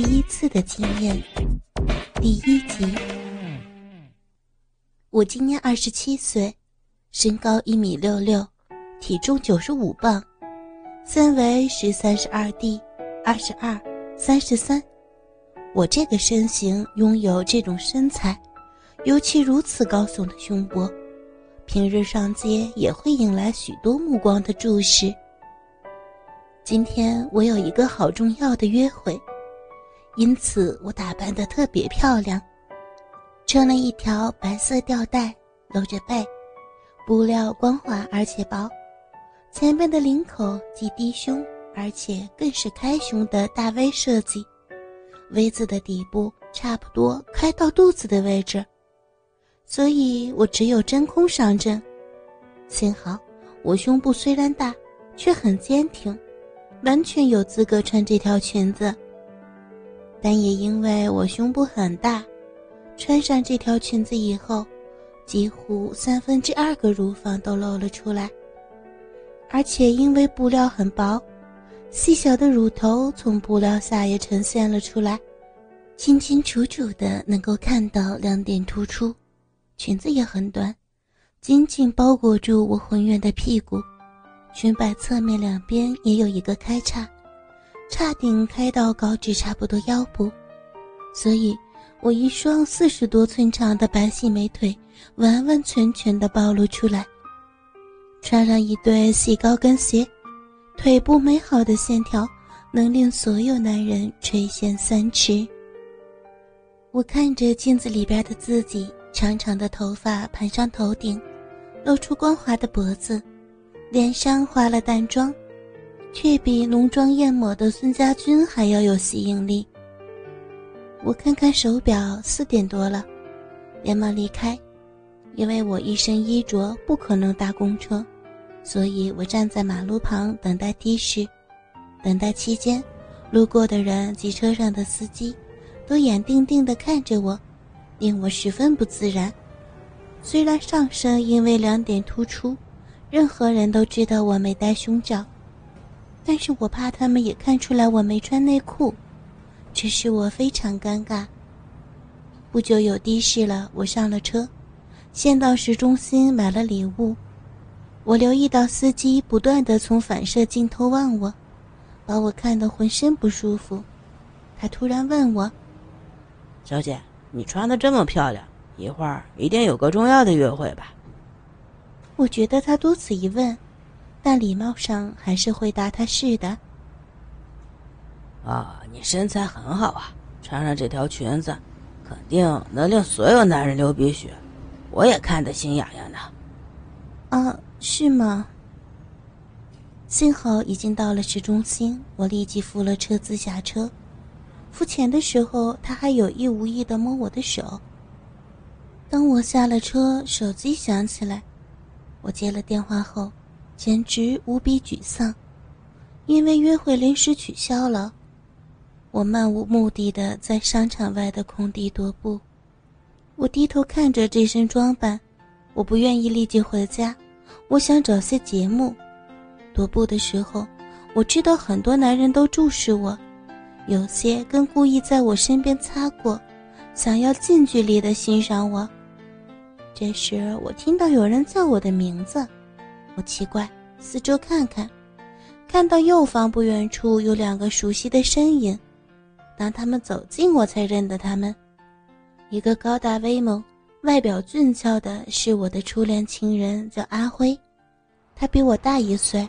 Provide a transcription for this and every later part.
第一次的经验第一集。我今年二十七岁，身高一米六六，体重九十五磅，三围是三十二 D、二十二、三十三。我这个身形，拥有这种身材，尤其如此高耸的胸部，平日上街也会引来许多目光的注视。今天我有一个好重要的约会，因此我打扮的特别漂亮，穿了一条白色吊带，露着背，布料光滑而且薄，前面的领口既低胸，而且更是开胸的大 V 设计，V 字的底部差不多开到肚子的位置，所以我只有真空上阵。幸好我胸部虽然大，却很坚挺。完全有资格穿这条裙子，但也因为我胸部很大，穿上这条裙子以后，几乎三分之二个乳房都露了出来，而且因为布料很薄，细小的乳头从布料下也呈现了出来，清清楚楚的能够看到两点突出，裙子也很短，紧紧包裹住我浑圆的屁股。裙摆侧面两边也有一个开叉，差顶开到高至差不多腰部，所以我一双四十多寸长的白皙美腿完完全全的暴露出来。穿上一对细高跟鞋，腿部美好的线条能令所有男人垂涎三尺。我看着镜子里边的自己，长长的头发盘上头顶，露出光滑的脖子。脸上化了淡妆，却比浓妆艳抹的孙家军还要有吸引力。我看看手表，四点多了，连忙离开，因为我一身衣着不可能搭公车，所以我站在马路旁等待的士。等待期间，路过的人及车上的司机都眼定定地看着我，令我十分不自然。虽然上身因为两点突出。任何人都知道我没戴胸罩，但是我怕他们也看出来我没穿内裤，这使我非常尴尬。不久有的士了，我上了车，先到市中心买了礼物。我留意到司机不断的从反射镜头望我，把我看得浑身不舒服。他突然问我：“小姐，你穿的这么漂亮，一会儿一定有个重要的约会吧？”我觉得他多此一问，但礼貌上还是回答他是的。啊，你身材很好啊，穿上这条裙子，肯定能令所有男人流鼻血，我也看得心痒痒的。啊，是吗？幸好已经到了市中心，我立即付了车资下车。付钱的时候，他还有意无意的摸我的手。当我下了车，手机响起来。我接了电话后，简直无比沮丧，因为约会临时取消了。我漫无目的的在商场外的空地踱步，我低头看着这身装扮，我不愿意立即回家，我想找些节目。踱步的时候，我知道很多男人都注视我，有些更故意在我身边擦过，想要近距离的欣赏我。这时，我听到有人叫我的名字，我奇怪，四周看看，看到右方不远处有两个熟悉的身影。当他们走近，我才认得他们。一个高大威猛、外表俊俏的是我的初恋情人，叫阿辉，他比我大一岁。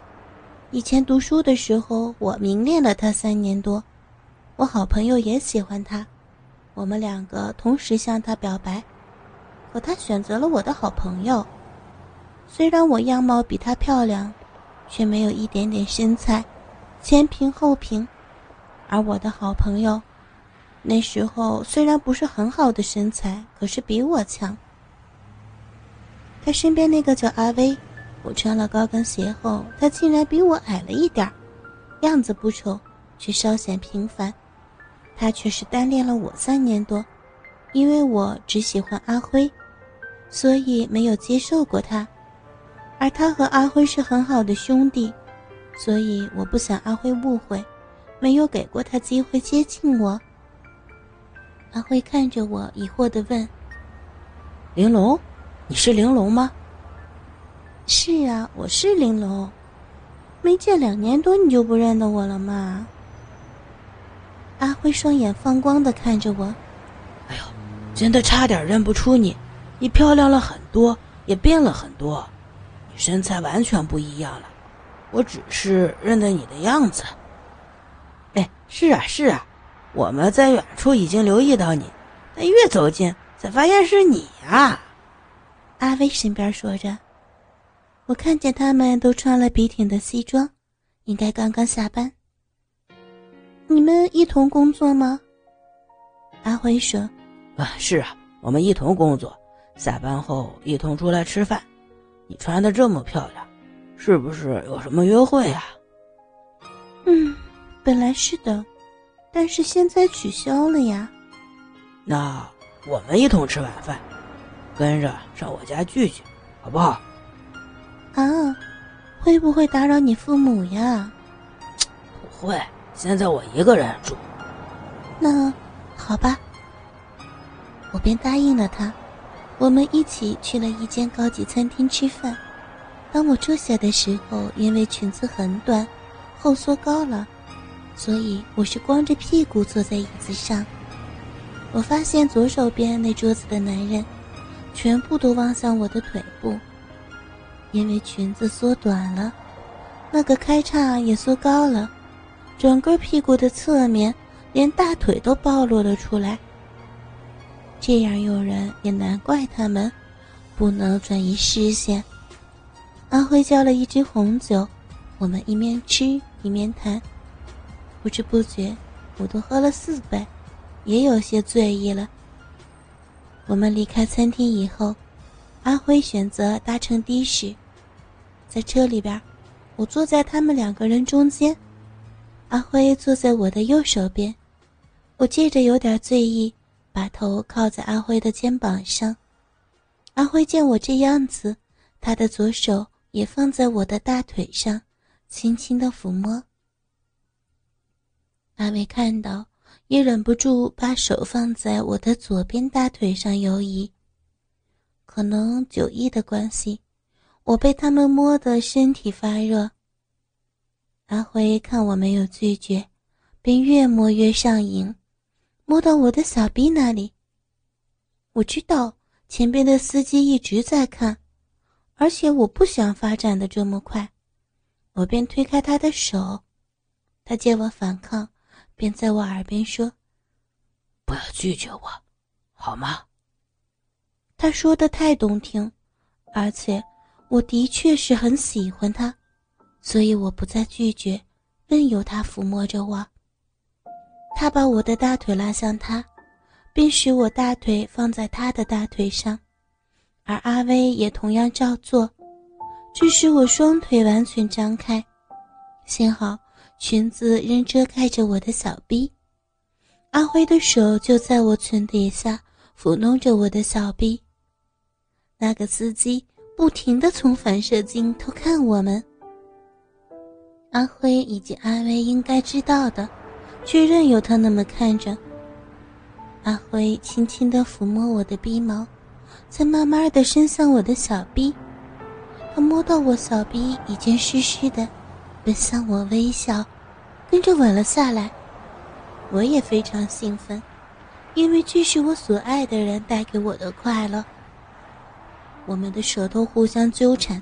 以前读书的时候，我明恋了他三年多，我好朋友也喜欢他，我们两个同时向他表白。可他选择了我的好朋友，虽然我样貌比她漂亮，却没有一点点身材，前平后平，而我的好朋友，那时候虽然不是很好的身材，可是比我强。他身边那个叫阿威，我穿了高跟鞋后，他竟然比我矮了一点，样子不丑，却稍显平凡。他却是单恋了我三年多。因为我只喜欢阿辉，所以没有接受过他，而他和阿辉是很好的兄弟，所以我不想阿辉误会，没有给过他机会接近我。阿辉看着我，疑惑的问：“玲珑，你是玲珑吗？”“是啊，我是玲珑。没见两年多，你就不认得我了吗？”阿辉双眼放光的看着我：“哎呦，真的差点认不出你，你漂亮了很多，也变了很多，你身材完全不一样了。我只是认得你的样子。”“哎，是啊，是啊。”我们在远处已经留意到你，但越走近才发现是你啊。阿威身边说着，我看见他们都穿了笔挺的西装，应该刚刚下班。你们一同工作吗？阿辉说：“啊，是啊，我们一同工作，下班后一同出来吃饭。你穿的这么漂亮，是不是有什么约会呀？”嗯，本来是的。但是现在取消了呀。那我们一同吃晚饭，跟着上我家聚聚，好不好？啊，会不会打扰你父母呀？不会，现在我一个人住。那好吧，我便答应了他。我们一起去了一间高级餐厅吃饭。当我坐下的时候，因为裙子很短，后缩高了。所以我是光着屁股坐在椅子上。我发现左手边那桌子的男人，全部都望向我的腿部，因为裙子缩短了，那个开叉也缩高了，整个屁股的侧面连大腿都暴露了出来。这样诱人，也难怪他们不能转移视线。阿辉叫了一支红酒，我们一面吃一面谈。不知不觉，我都喝了四杯，也有些醉意了。我们离开餐厅以后，阿辉选择搭乘的士，在车里边，我坐在他们两个人中间，阿辉坐在我的右手边。我借着有点醉意，把头靠在阿辉的肩膀上。阿辉见我这样子，他的左手也放在我的大腿上，轻轻的抚摸。阿伟看到，也忍不住把手放在我的左边大腿上游移。可能酒意的关系，我被他们摸得身体发热。阿辉看我没有拒绝，便越摸越上瘾，摸到我的小臂那里。我知道前边的司机一直在看，而且我不想发展的这么快，我便推开他的手，他见我反抗。便在我耳边说：“不要拒绝我，好吗？”他说的太动听，而且我的确是很喜欢他，所以我不再拒绝，任由他抚摸着我。他把我的大腿拉向他，并使我大腿放在他的大腿上，而阿威也同样照做，致使我双腿完全张开。幸好。裙子仍遮盖着我的小臂，阿辉的手就在我裙底下抚弄着我的小臂。那个司机不停地从反射镜偷看我们。阿辉以及阿威应该知道的，却任由他那么看着。阿辉轻轻地抚摸我的鼻毛，再慢慢地伸向我的小臂。他摸到我小臂已经湿湿的。便向我微笑，跟着吻了下来。我也非常兴奋，因为这是我所爱的人带给我的快乐。我们的舌头互相纠缠，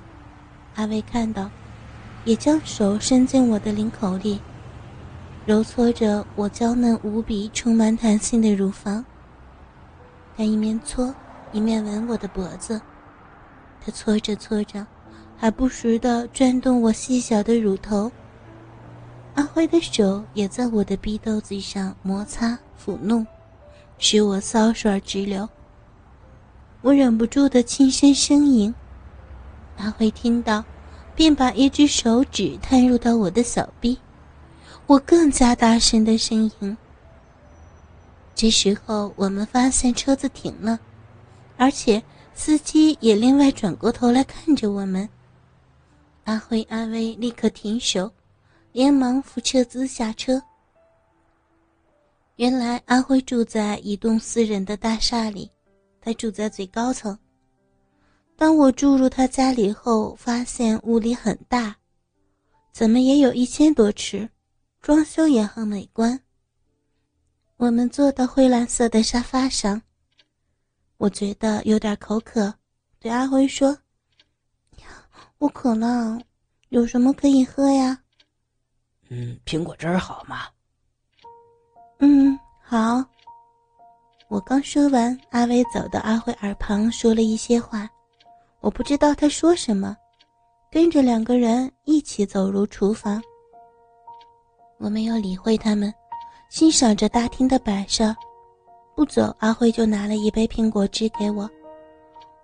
阿威看到，也将手伸进我的领口里，揉搓着我娇嫩无比、充满弹性的乳房。他一面搓，一面吻我的脖子。他搓着搓着。还不时地转动我细小的乳头，阿辉的手也在我的逼豆子上摩擦抚弄，使我骚水直流。我忍不住的轻声呻吟，阿辉听到，便把一只手指探入到我的小臂，我更加大声的呻吟。这时候，我们发现车子停了，而且司机也另外转过头来看着我们。阿辉、阿威立刻停手，连忙扶车子下车。原来阿辉住在一栋私人的大厦里，他住在最高层。当我住入他家里后，发现屋里很大，怎么也有一千多尺，装修也很美观。我们坐到灰蓝色的沙发上，我觉得有点口渴，对阿辉说：“我渴了，有什么可以喝呀？”“嗯，苹果汁好吗？”“嗯，好。”我刚说完，阿威走到阿辉耳旁说了一些话。我不知道他说什么，跟着两个人一起走入厨房。我没有理会他们，欣赏着大厅的摆设。不久，阿辉就拿了一杯苹果汁给我，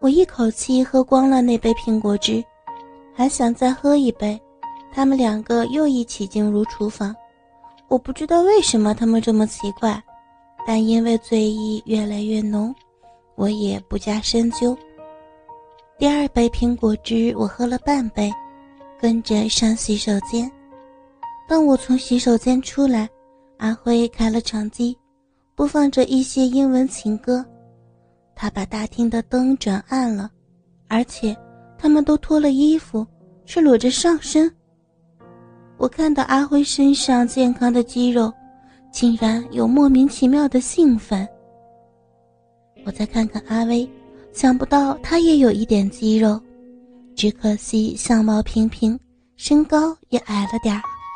我一口气喝光了那杯苹果汁，还想再喝一杯。他们两个又一起进入厨房。我不知道为什么他们这么奇怪，但因为醉意越来越浓，我也不加深究。第二杯苹果汁我喝了半杯，跟着上洗手间。当我从洗手间出来，阿辉开了场机，播放着一些英文情歌。他把大厅的灯转暗了，而且他们都脱了衣服，赤裸着上身。我看到阿辉身上健康的肌肉，竟然有莫名其妙的兴奋。我再看看阿威。想不到他也有一点肌肉，只可惜相貌平平，身高也矮了点儿。